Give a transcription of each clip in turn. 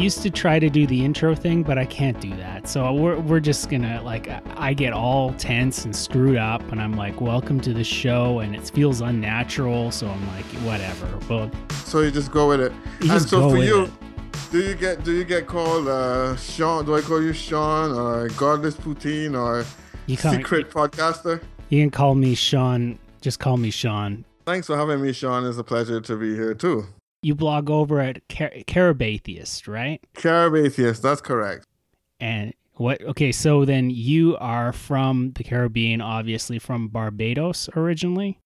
Used to try to do the intro thing, but I can't do that. So we're, we're just gonna like I get all tense and screwed up, and I'm like, "Welcome to the show," and it feels unnatural. So I'm like, whatever. But so you just go with it. You and just so go for with you, it. do you get do you get called uh, Sean? Do I call you Sean or Godless Poutine or You Secret Podcaster? you can call me Sean. Just call me Sean. Thanks for having me, Sean. It's a pleasure to be here too. You blog over at Car- Caribatheist, right? Carib Atheist, that's correct. And what? Okay, so then you are from the Caribbean, obviously from Barbados originally.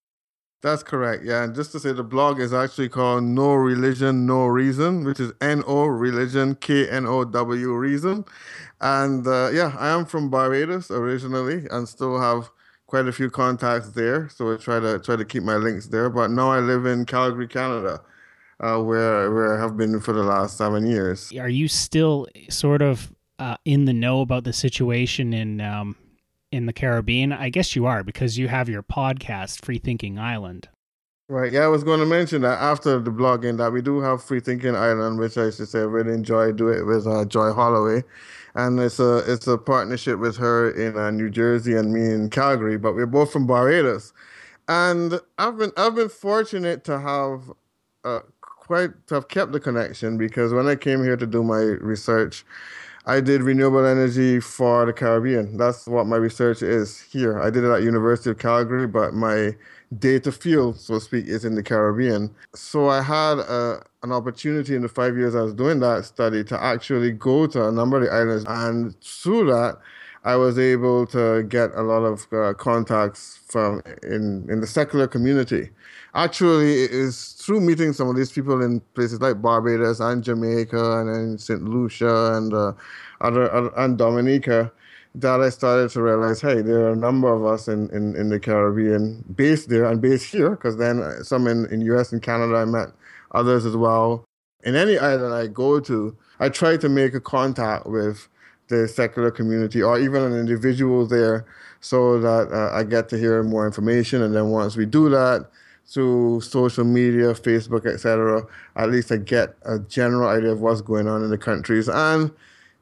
That's correct. Yeah, and just to say, the blog is actually called No Religion, No Reason, which is N O Religion, K N O W Reason. And uh, yeah, I am from Barbados originally, and still have quite a few contacts there. So I try to try to keep my links there. But now I live in Calgary, Canada, uh, where where I have been for the last seven years. Are you still sort of uh, in the know about the situation in um, in the Caribbean? I guess you are because you have your podcast, Free Thinking Island. Right. Yeah, I was going to mention that after the blogging that we do have Free Thinking Island, which I should say I really enjoy do it with uh, Joy Holloway, and it's a it's a partnership with her in uh, New Jersey and me in Calgary. But we're both from Barbados, and I've been I've been fortunate to have uh, quite to have kept the connection because when I came here to do my research. I did renewable energy for the Caribbean. That's what my research is here. I did it at University of Calgary, but my data field, so to speak, is in the Caribbean. So I had a, an opportunity in the five years I was doing that study to actually go to a number of the islands, and through that, I was able to get a lot of uh, contacts from in in the secular community. Actually, it is through meeting some of these people in places like Barbados and Jamaica and then St. Lucia and uh, other, other and Dominica that I started to realize, hey, there are a number of us in, in, in the Caribbean based there and based here, because then some in, in US and Canada, I met others as well. In any island I go to, I try to make a contact with the secular community or even an individual there so that uh, I get to hear more information. And then once we do that, through social media, Facebook, etc., at least I get a general idea of what's going on in the countries. And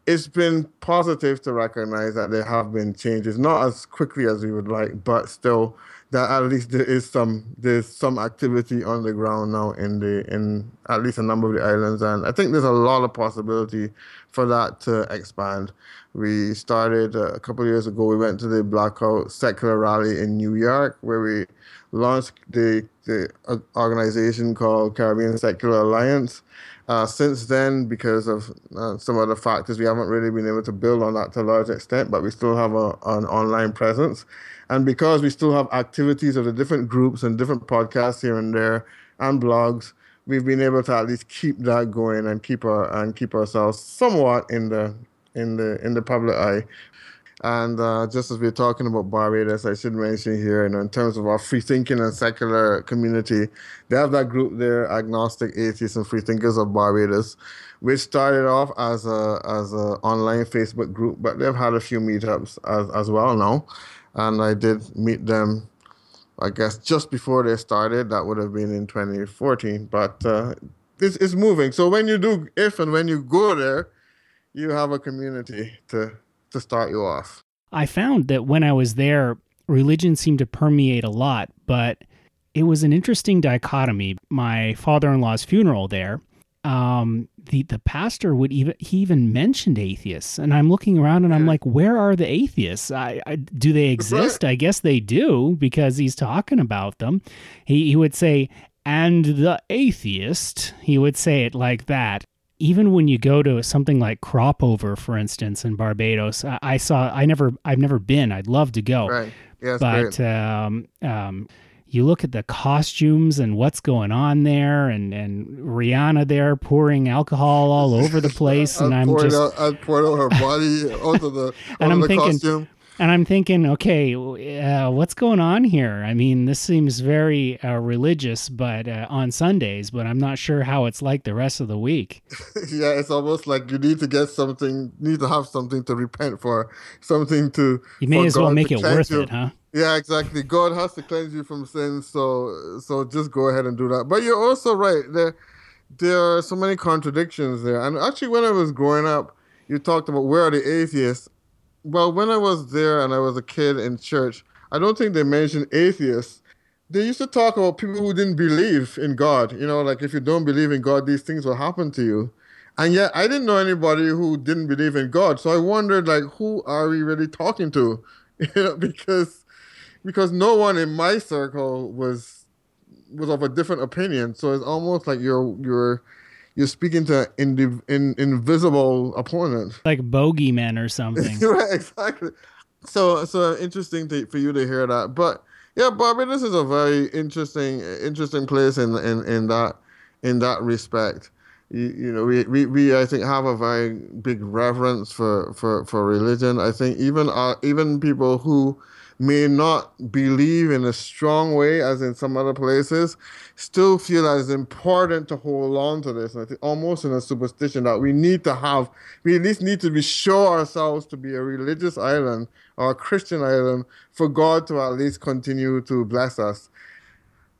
it's been positive to recognize that there have been changes, not as quickly as we would like, but still that at least there is some there's some activity on the ground now in the in at least a number of the islands, and I think there's a lot of possibility for that to expand. We started uh, a couple of years ago. We went to the Blackout Secular Rally in New York, where we launched the the uh, organization called Caribbean Secular Alliance. Uh, since then, because of uh, some other factors, we haven't really been able to build on that to a large extent, but we still have a, an online presence. And because we still have activities of the different groups and different podcasts here and there and blogs, we've been able to at least keep that going and keep our and keep ourselves somewhat in the in the in the public eye. And uh, just as we're talking about Barbados, I should mention here, you know, in terms of our free thinking and secular community, they have that group there, Agnostic Atheists and Free Thinkers of Barbados, which started off as a as a online Facebook group, but they've had a few meetups as as well now. And I did meet them, I guess, just before they started. That would have been in 2014, but uh, it's it's moving. So when you do, if and when you go there, you have a community to to start you off. I found that when I was there, religion seemed to permeate a lot, but it was an interesting dichotomy. My father-in-law's funeral there, um, the the pastor would even he even mentioned atheists, and I'm looking around and I'm like, where are the atheists? I, I do they exist? I guess they do because he's talking about them. He he would say, and the atheist. He would say it like that even when you go to something like crop over for instance in barbados i, I saw i never i've never been i'd love to go Right. Yeah, but great. um, um, you look at the costumes and what's going on there and, and rihanna there pouring alcohol all over the place and i'm just out, I poured out her body onto the, out And I'm the thinking- costume. And i'm thinking okay uh, what's going on here i mean this seems very uh, religious but uh, on sundays but i'm not sure how it's like the rest of the week yeah, it's almost like you need to get something, need to have something to repent for, something to. you may as well make it worth you. it huh Yeah, exactly. God has to cleanse you from sin, so so just go ahead and do that. But you're also right. There there are so many contradictions there. And actually, when I was growing up, you talked about where are the atheists. Well, when I was there and I was a kid in church, I don't think they mentioned atheists. They used to talk about people who didn't believe in God. You know, like if you don't believe in God, these things will happen to you. And yet, I didn't know anybody who didn't believe in God. So I wondered, like, who are we really talking to? You know, because because no one in my circle was was of a different opinion. So it's almost like you're you're you're speaking to an in, invisible opponent, like bogeyman or something. right, exactly. So so interesting to, for you to hear that, but yeah, Barbados is a very interesting interesting place in in in that in that respect. You, you know, we, we, we I think have a very big reverence for, for, for religion. I think even uh, even people who may not believe in a strong way as in some other places, still feel that it's important to hold on to this. And I think almost in a superstition that we need to have, we at least need to be sure ourselves to be a religious island or a Christian island for God to at least continue to bless us.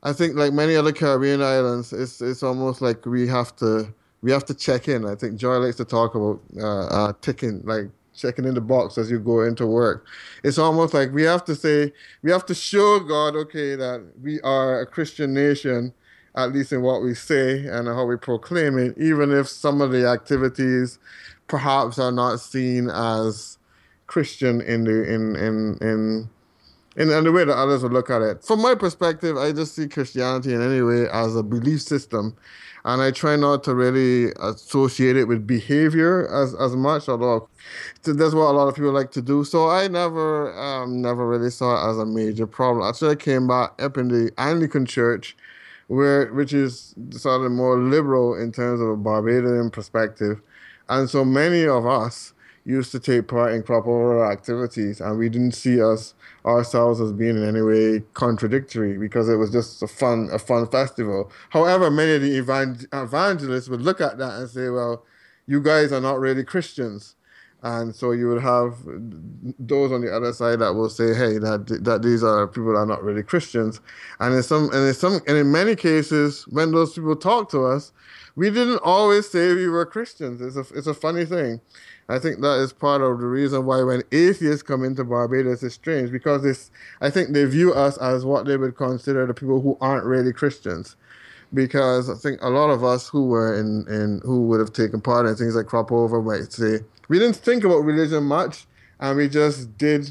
I think like many other Caribbean islands, it's it's almost like we have to we have to check in. I think Joy likes to talk about uh, uh, ticking, like checking in the box as you go into work. It's almost like we have to say, we have to show God, okay, that we are a Christian nation, at least in what we say and how we proclaim it, even if some of the activities perhaps are not seen as Christian in the in in in in the way that others would look at it. From my perspective, I just see Christianity in any way as a belief system and I try not to really associate it with behavior as, as much, although that's what a lot of people like to do. So I never um, never really saw it as a major problem. Actually, I came back up in the Anglican Church, where which is sort of more liberal in terms of a Barbadian perspective, and so many of us used to take part in crop over activities, and we didn't see us ourselves as being in any way contradictory because it was just a fun a fun festival. However, many of the evangelists would look at that and say, "Well, you guys are not really Christians." And so you would have those on the other side that will say, "Hey, that that these are people that are not really Christians," and in some and in some and in many cases, when those people talk to us, we didn't always say we were Christians. It's a it's a funny thing. I think that is part of the reason why when atheists come into Barbados, it's strange because it's. I think they view us as what they would consider the people who aren't really Christians, because I think a lot of us who were in, in who would have taken part in things like crop over might say we didn't think about religion much, and we just did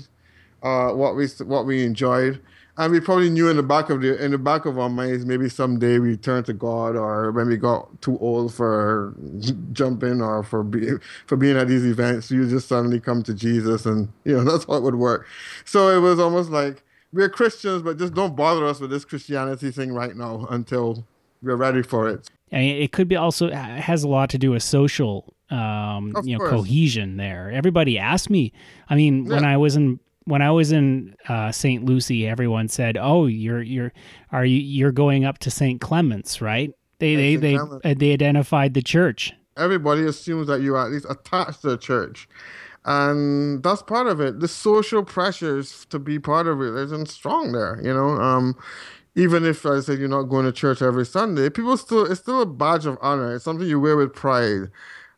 uh, what we what we enjoyed, and we probably knew in the back of the in the back of our minds maybe someday we turn to God or when we got too old for jumping or for being for being at these events you just suddenly come to Jesus and you know that's how it would work. So it was almost like we're Christians but just don't bother us with this Christianity thing right now until we're ready for it. And it could be also it has a lot to do with social um, you know course. cohesion there. Everybody asked me. I mean, yeah. when I was in when I was in uh, St. Lucy, everyone said, "Oh, you're you're are you you're going up to St. Clement's, right?" They they they uh, they identified the church. Everybody assumes that you are at least attached to the church, and that's part of it. The social pressures to be part of religion strong there. You know, um, even if I said you're not going to church every Sunday, people still it's still a badge of honor. It's something you wear with pride.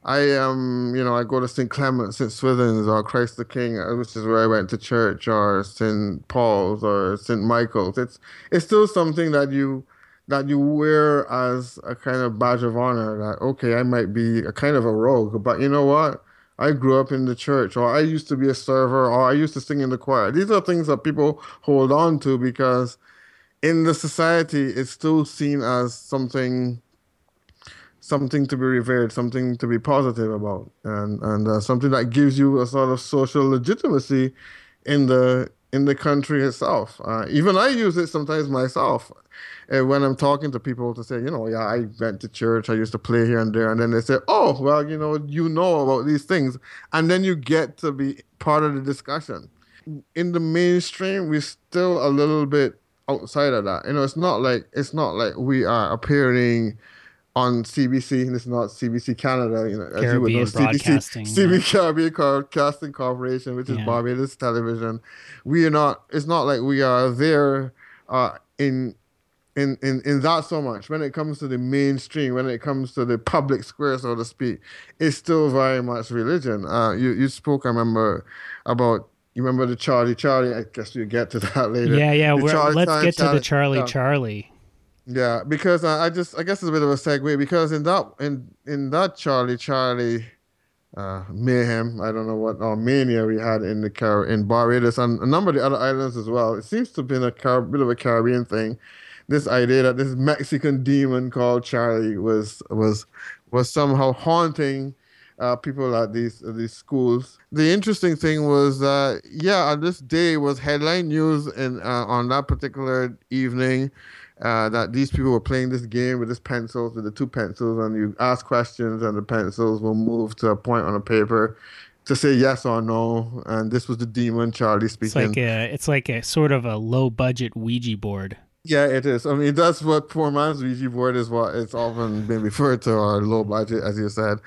I am, um, you know, I go to St. Clement, St. Swithin's, or Christ the King, uh, which is where I went to church, or St. Paul's, or St. Michael's. It's it's still something that you that you wear as a kind of badge of honor. That okay, I might be a kind of a rogue, but you know what? I grew up in the church, or I used to be a server, or I used to sing in the choir. These are things that people hold on to because in the society, it's still seen as something something to be revered, something to be positive about, and and uh, something that gives you a sort of social legitimacy in the in the country itself. Uh, even I use it sometimes myself uh, when I'm talking to people to say, you know, yeah, I went to church, I used to play here and there, and then they say, oh, well, you know, you know about these things, and then you get to be part of the discussion. In the mainstream, we're still a little bit outside of that. You know, it's not like it's not like we are appearing on CBC. This is not CBC Canada, you know, as Caribbean you would know, CBC, CBC. Caribbean Broadcasting Corporation, which is yeah. Barbados Television. We are not. It's not like we are there uh, in in, in, in that so much. When it comes to the mainstream, when it comes to the public square, so to speak, it's still very much religion. Uh, you, you spoke, I remember, about you remember the Charlie Charlie? I guess you get to that later. Yeah, yeah. let's Charlie, get to the Charlie yeah. Charlie. Yeah, because I just I guess it's a bit of a segue because in that in in that Charlie Charlie uh, mayhem I don't know what or mania we had in the Car in Barbados and a number of the other islands as well. It seems to have been a Car- bit of a Caribbean thing. This idea that this Mexican demon called Charlie was was was somehow haunting uh, people at these uh, these schools. The interesting thing was that yeah, on this day was headline news and uh, on that particular evening uh, that these people were playing this game with this pencils, with the two pencils, and you ask questions, and the pencils will move to a point on a paper to say yes or no. And this was the demon Charlie speaking. It's like a, it's like a sort of a low budget Ouija board. Yeah, it is. I mean, that's what poor man's Ouija board is. What it's often been referred to, or low budget, as you said.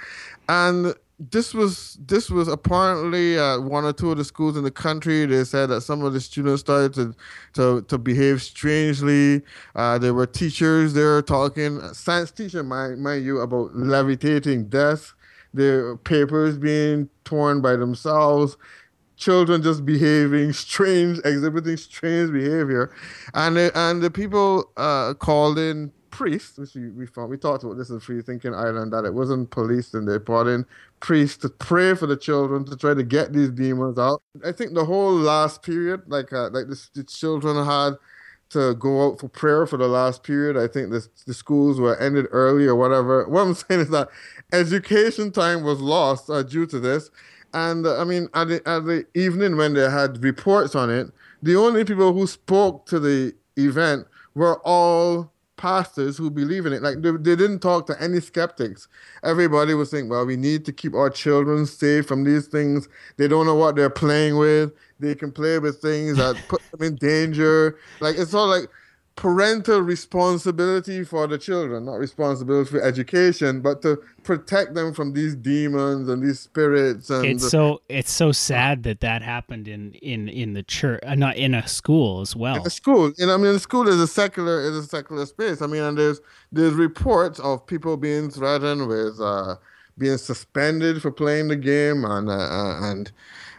And this was this was apparently uh, one or two of the schools in the country. They said that some of the students started to to, to behave strangely. Uh, there were teachers there talking, science teacher, mind, mind you, about levitating desks, the papers being torn by themselves, children just behaving strange, exhibiting strange behavior, and and the people uh, called in priests, which we, we found, we talked about this in Free Thinking Island, that it wasn't police and they brought in priests to pray for the children to try to get these demons out. I think the whole last period, like uh, like the, the children had to go out for prayer for the last period. I think the, the schools were ended early or whatever. What I'm saying is that education time was lost uh, due to this. And uh, I mean, at the, at the evening when they had reports on it, the only people who spoke to the event were all pastors who believe in it. Like they, they, didn't talk to any skeptics. Everybody was saying, well, we need to keep our children safe from these things. They don't know what they're playing with. They can play with things that put them in danger. Like it's all like parental responsibility for the children, not responsibility for education, but to protect them from these demons and these spirits. And it's so it's so sad that that happened in in in the church, uh, not in a school as well. In a school, you know, I mean, the school is a secular is a secular space. I mean, and there's there's reports of people being threatened with uh, being suspended for playing the game, and uh and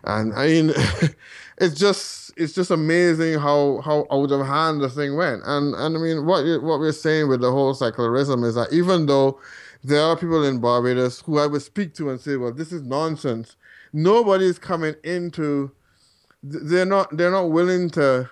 and I mean, it's just it's just amazing how how out of hand the thing went. And and I mean, what what we're saying with the whole secularism is that even though there are people in Barbados who I would speak to and say, well, this is nonsense. Nobody's coming into. They're not. They're not willing to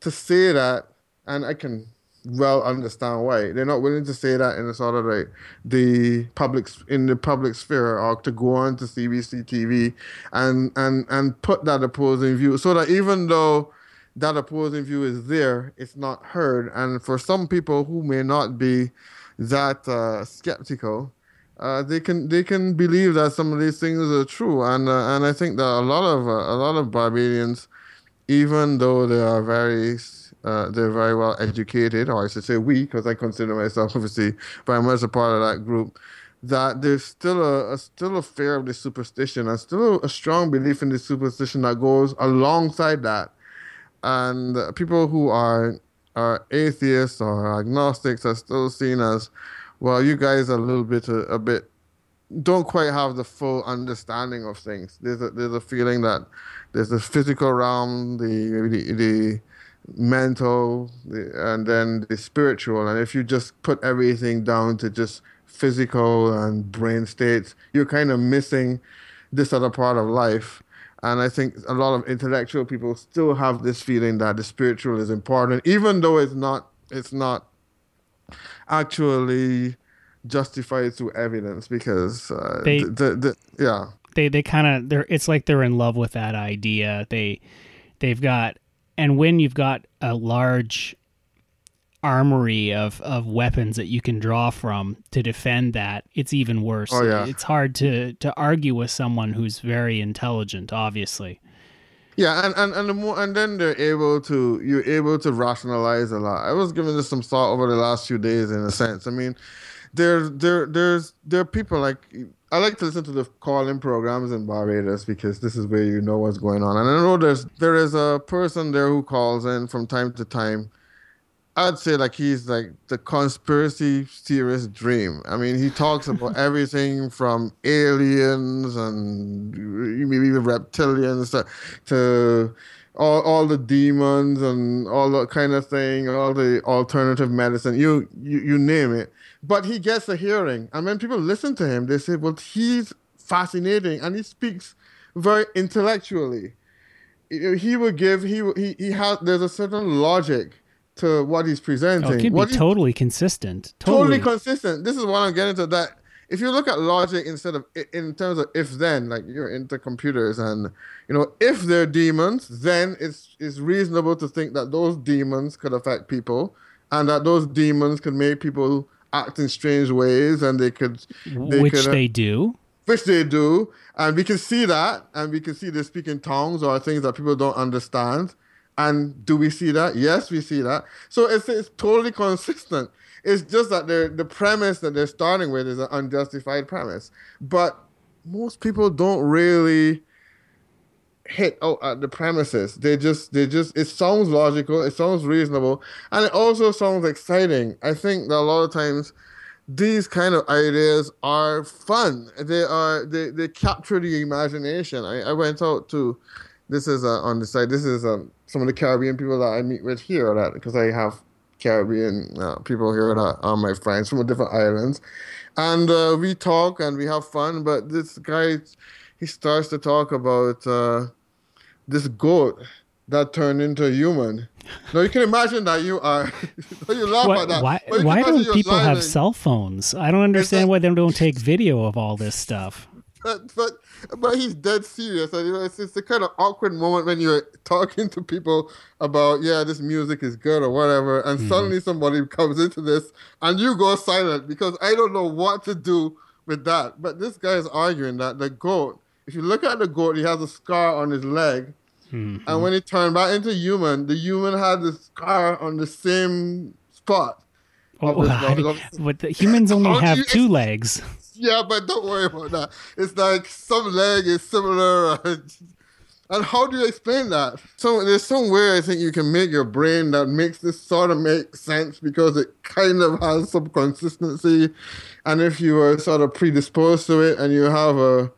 to say that, and I can well understand why they're not willing to say that in the sort of like the public in the public sphere or to go on to CBC TV and and and put that opposing view so that even though that opposing view is there, it's not heard. And for some people who may not be that uh, skeptical, uh, they can they can believe that some of these things are true. And uh, and I think that a lot of uh, a lot of Barbadians, even though they are very uh, they're very well educated, or I should say we, because I consider myself obviously very much a part of that group. That there's still a, a still a fear of the superstition and still a strong belief in the superstition that goes alongside that. And people who are are atheists or agnostics are still seen as, well, you guys are a little bit a, a bit don't quite have the full understanding of things. There's a there's a feeling that there's the physical realm, the the, the mental and then the spiritual. And if you just put everything down to just physical and brain states you're kind of missing this other part of life. And i think a lot of intellectual people still have this feeling that the spiritual is important even though it's not it's not actually justified through evidence because uh, they, the, the, the, yeah. They they kind of they're it's like they're in love with that idea. They they've got and when you've got a large armory of, of weapons that you can draw from to defend that, it's even worse. Oh, yeah. It's hard to, to argue with someone who's very intelligent, obviously. Yeah, and, and, and the more and then they're able to you're able to rationalize a lot. I was giving this some thought over the last few days in a sense. I mean, there there there's there are people like I like to listen to the call-in programs in Barbados because this is where you know what's going on. And I know there's there is a person there who calls in from time to time, I'd say like he's like the conspiracy theorist dream. I mean, he talks about everything from aliens and maybe even reptilians to, to all, all the demons and all that kind of thing, all the alternative medicine, you, you you name it. But he gets a hearing, and when people listen to him, they say, "Well, he's fascinating, and he speaks very intellectually." He will give he he he has there's a certain logic to what he's presenting. Oh, it can what be totally consistent. Totally. totally consistent. This is what I'm getting to. That if you look at logic instead of in terms of if then, like you're into computers, and you know if they're demons, then it's it's reasonable to think that those demons could affect people, and that those demons could make people act in strange ways, and they could, they which could, uh, they do, which they do, and we can see that, and we can see they speak in tongues or things that people don't understand and do we see that? Yes, we see that. So it's, it's totally consistent. It's just that the premise that they're starting with is an unjustified premise. But most people don't really hit out at the premises. They just they just it sounds logical, it sounds reasonable, and it also sounds exciting. I think that a lot of times these kind of ideas are fun. They are they, they capture the imagination. I, I went out to this is uh, on the side. This is um, some of the Caribbean people that I meet with here that because I have Caribbean uh, people here that are my friends from different islands, and uh, we talk and we have fun. But this guy, he starts to talk about uh, this goat that turned into a human. Now you can imagine that you are. you laugh what, at that. Why, why don't people have cell phones? I don't understand why they don't take video of all this stuff but but but he's dead serious. It's, it's the kind of awkward moment when you're talking to people about yeah, this music is good or whatever, and mm-hmm. suddenly somebody comes into this and you go silent because I don't know what to do with that. But this guy is arguing that the goat. If you look at the goat, he has a scar on his leg. Mm-hmm. And when he turned back into human, the human had the scar on the same spot. Oh, but the humans only have two legs yeah, but don't worry about that. It's like some leg is similar. And how do you explain that? So there's some way I think you can make your brain that makes this sort of make sense because it kind of has some consistency. And if you are sort of predisposed to it and you have a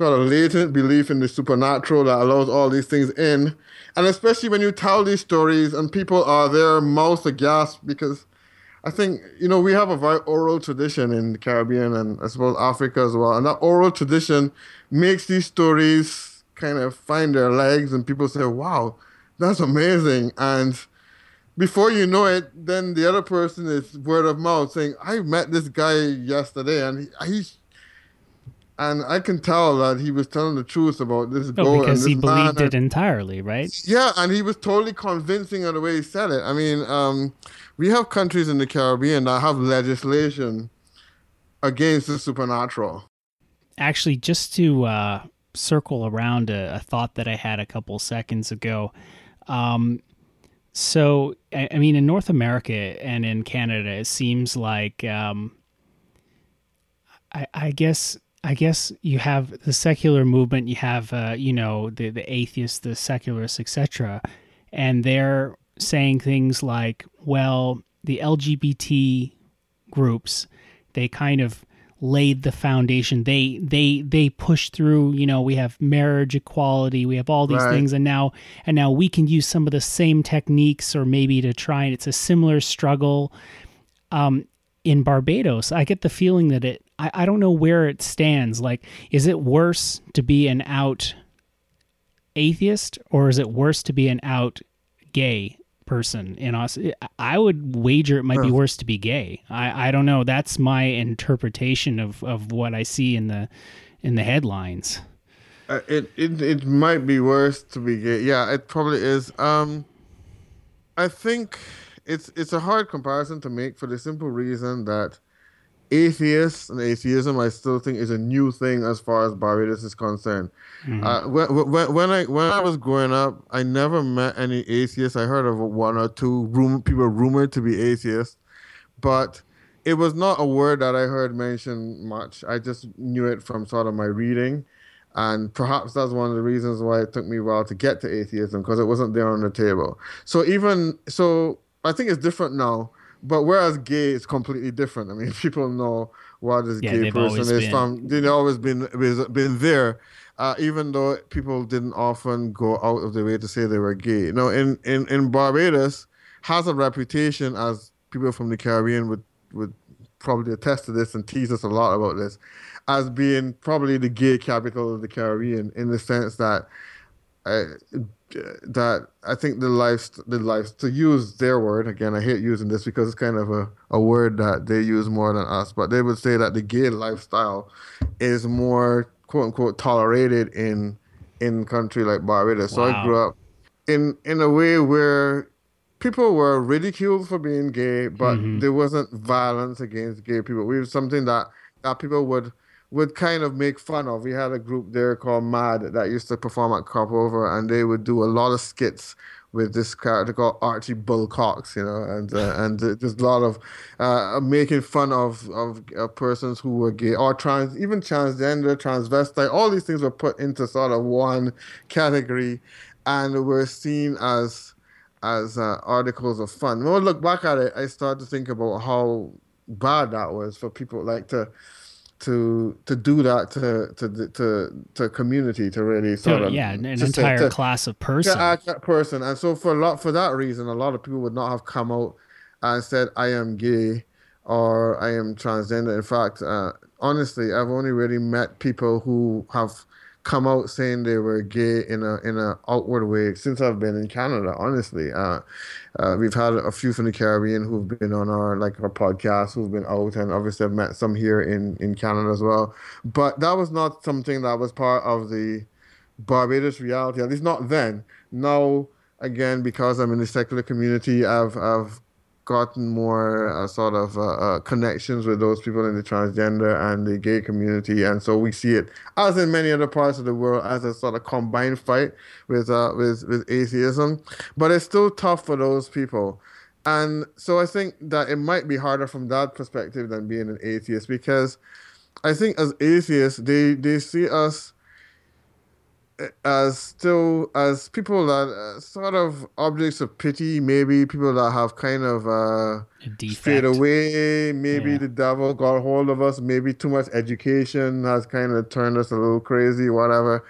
sort of latent belief in the supernatural that allows all these things in, and especially when you tell these stories and people are there mouths aghast because I think you know we have a very oral tradition in the Caribbean and I suppose Africa as well, and that oral tradition makes these stories kind of find their legs, and people say, "Wow, that's amazing!" And before you know it, then the other person is word of mouth saying, "I met this guy yesterday, and he, he's." And I can tell that he was telling the truth about this oh, goal because he believed it entirely, right? Yeah, and he was totally convincing of the way he said it. I mean, um, we have countries in the Caribbean that have legislation against the supernatural. Actually, just to uh, circle around a, a, thought that I had a couple seconds ago. Um, so, I, I, mean, in North America and in Canada, it seems like, um, I, I, guess. I guess you have the secular movement, you have, uh, you know, the, the atheists, the secularists, etc., and they're saying things like, well, the LGBT groups, they kind of laid the foundation. They they they push through, you know, we have marriage equality, we have all these right. things and now and now we can use some of the same techniques or maybe to try and it's a similar struggle. Um in Barbados, I get the feeling that it I, I don't know where it stands. Like, is it worse to be an out atheist or is it worse to be an out gay person in us. I would wager it might be worse to be gay. I, I don't know. That's my interpretation of, of what I see in the in the headlines. Uh, it, it it might be worse to be gay. Yeah, it probably is. Um, I think it's it's a hard comparison to make for the simple reason that atheists and atheism, I still think, is a new thing as far as Barbados is concerned. Mm-hmm. Uh, when, when, when, I when I was growing up, I never met any atheists. I heard of one or two room people rumored to be atheists, but it was not a word that I heard mentioned much. I just knew it from sort of my reading. And perhaps that's one of the reasons why it took me a while to get to atheism because it wasn't there on the table. So even so, I think it's different now. But whereas gay is completely different. I mean, people know what this yeah, gay person is been. from. They've always been been there. Uh, even though people didn't often go out of their way to say they were gay. You know, in, in, in Barbados has a reputation as people from the Caribbean would would probably attest to this and tease us a lot about this as being probably the gay capital of the Caribbean in the sense that uh, that I think the life the life to use their word again I hate using this because it's kind of a, a word that they use more than us but they would say that the gay lifestyle is more quote unquote tolerated in in country like Barbados wow. so I grew up in in a way where people were ridiculed for being gay but mm-hmm. there wasn't violence against gay people we were something that that people would would kind of make fun of. We had a group there called Mad that used to perform at Crop Over, and they would do a lot of skits with this character called Archie Bullcox, you know, and uh, and uh, there's a lot of uh, making fun of of uh, persons who were gay or trans, even transgender, transvestite. All these things were put into sort of one category, and were seen as as uh, articles of fun. When I look back at it, I start to think about how bad that was for people like to to to do that to to to to community to really sort of yeah an entire to, class of person. that person. And so for a lot for that reason a lot of people would not have come out and said I am gay or I am transgender. In fact uh, honestly I've only really met people who have come out saying they were gay in a in a outward way since I've been in Canada. Honestly, uh, uh, we've had a few from the Caribbean who've been on our like our podcast who've been out, and obviously I've met some here in in Canada as well. But that was not something that was part of the Barbados reality. At least not then. Now again, because I'm in the secular community, I've I've gotten more uh, sort of uh, uh, connections with those people in the transgender and the gay community, and so we see it as in many other parts of the world as a sort of combined fight with uh, with with atheism. But it's still tough for those people, and so I think that it might be harder from that perspective than being an atheist because I think as atheists they they see us as still as people that uh, sort of objects of pity, maybe people that have kind of uh, fade away. Maybe yeah. the devil got hold of us. Maybe too much education has kind of turned us a little crazy, whatever.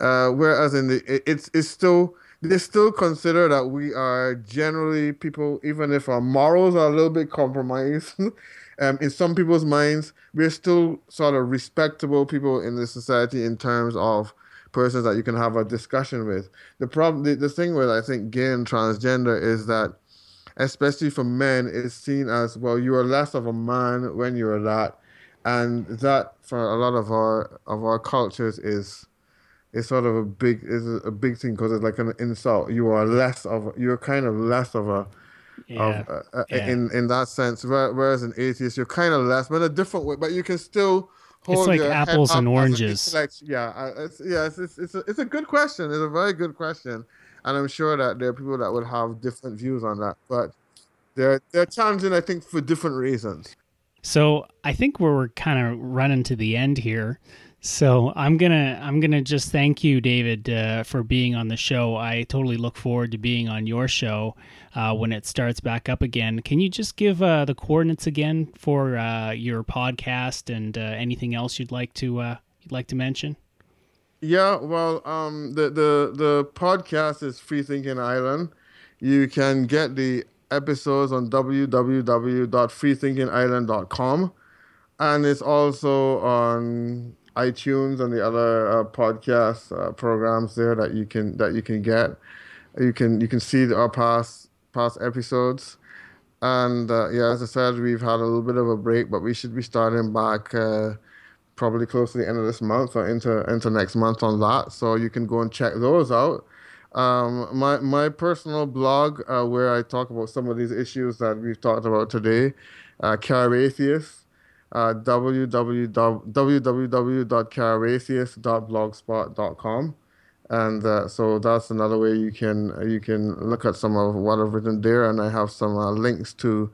Uh, whereas in the it, it's it's still they still consider that we are generally people, even if our morals are a little bit compromised. um, in some people's minds, we're still sort of respectable people in the society in terms of persons that you can have a discussion with. The problem, the, the thing with I think gay and transgender is that, especially for men, it's seen as well. You are less of a man when you are that, and that for a lot of our of our cultures is is sort of a big is a big thing because it's like an insult. You are less of you're kind of less of a yeah. of uh, uh, yeah. in in that sense. Whereas an atheist, you're kind of less, but a different way. But you can still it's like apples and oranges. Yeah, it's, yeah, it's, it's, it's, a, it's a good question. It's a very good question, and I'm sure that there are people that would have different views on that. But they're they're challenging, I think, for different reasons. So I think we're kind of running to the end here. So I'm gonna I'm gonna just thank you, David, uh, for being on the show. I totally look forward to being on your show uh, when it starts back up again. Can you just give uh, the coordinates again for uh, your podcast and uh, anything else you'd like to uh, you'd like to mention? Yeah, well, um, the the the podcast is Free Thinking Island. You can get the episodes on www.freethinkingisland.com, and it's also on iTunes and the other uh, podcast uh, programs there that you can that you can get. You can you can see our past past episodes, and uh, yeah, as I said, we've had a little bit of a break, but we should be starting back uh, probably close to the end of this month or into into next month on that. So you can go and check those out. Um, my my personal blog uh, where I talk about some of these issues that we've talked about today, uh, Carib Atheist uh, www.caribatheist.blogspot.com. And uh, so that's another way you can you can look at some of what I've written there, and I have some uh, links to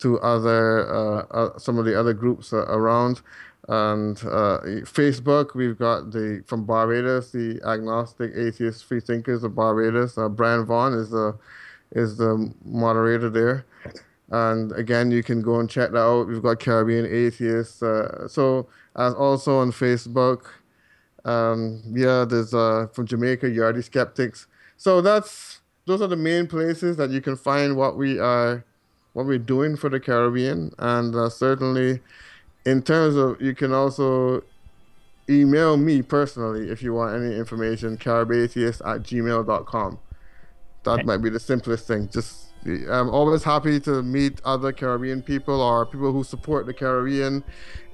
to other uh, uh some of the other groups uh, around. And Facebook, we've got the from Barbados, the agnostic atheist free thinkers of Barbados. Brian Vaughan is the is the moderator there. And again, you can go and check that out. We've got Caribbean Atheists. Uh, so, as also on Facebook. Um, yeah, there's uh, from Jamaica, Yardy Skeptics. So that's those are the main places that you can find what we are, what we're doing for the Caribbean, and uh, certainly, in terms of you can also email me personally if you want any information, caribatheist at gmail.com. That okay. might be the simplest thing. Just I'm always happy to meet other Caribbean people or people who support the Caribbean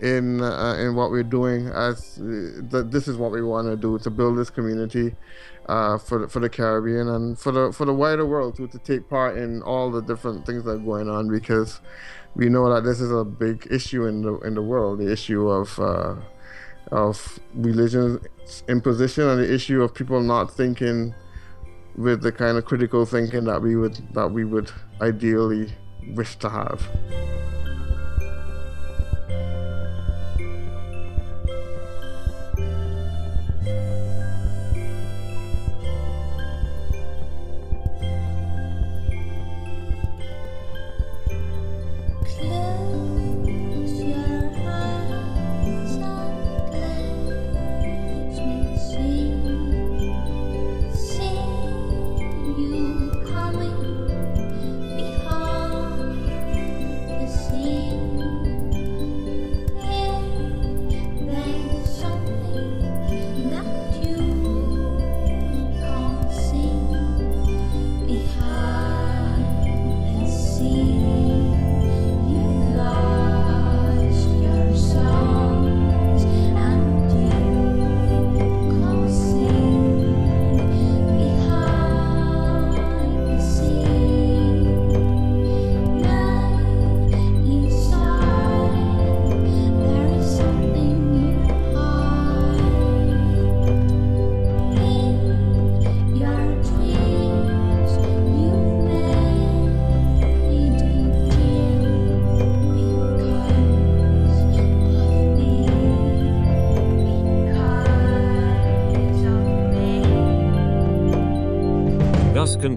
in uh, in what we're doing. As uh, this is what we want to do to build this community uh, for the, for the Caribbean and for the for the wider world to to take part in all the different things that are going on because we know that this is a big issue in the in the world. The issue of uh, of religion imposition and the issue of people not thinking with the kind of critical thinking that we would that we would ideally wish to have.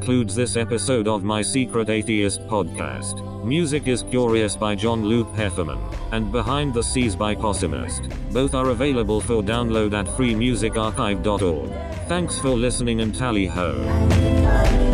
Concludes this episode of My Secret Atheist podcast. Music is Curious by Jon Luc Hefferman, and Behind the Seas by Possimiste. Both are available for download at freemusicarchive.org. Thanks for listening and tally ho.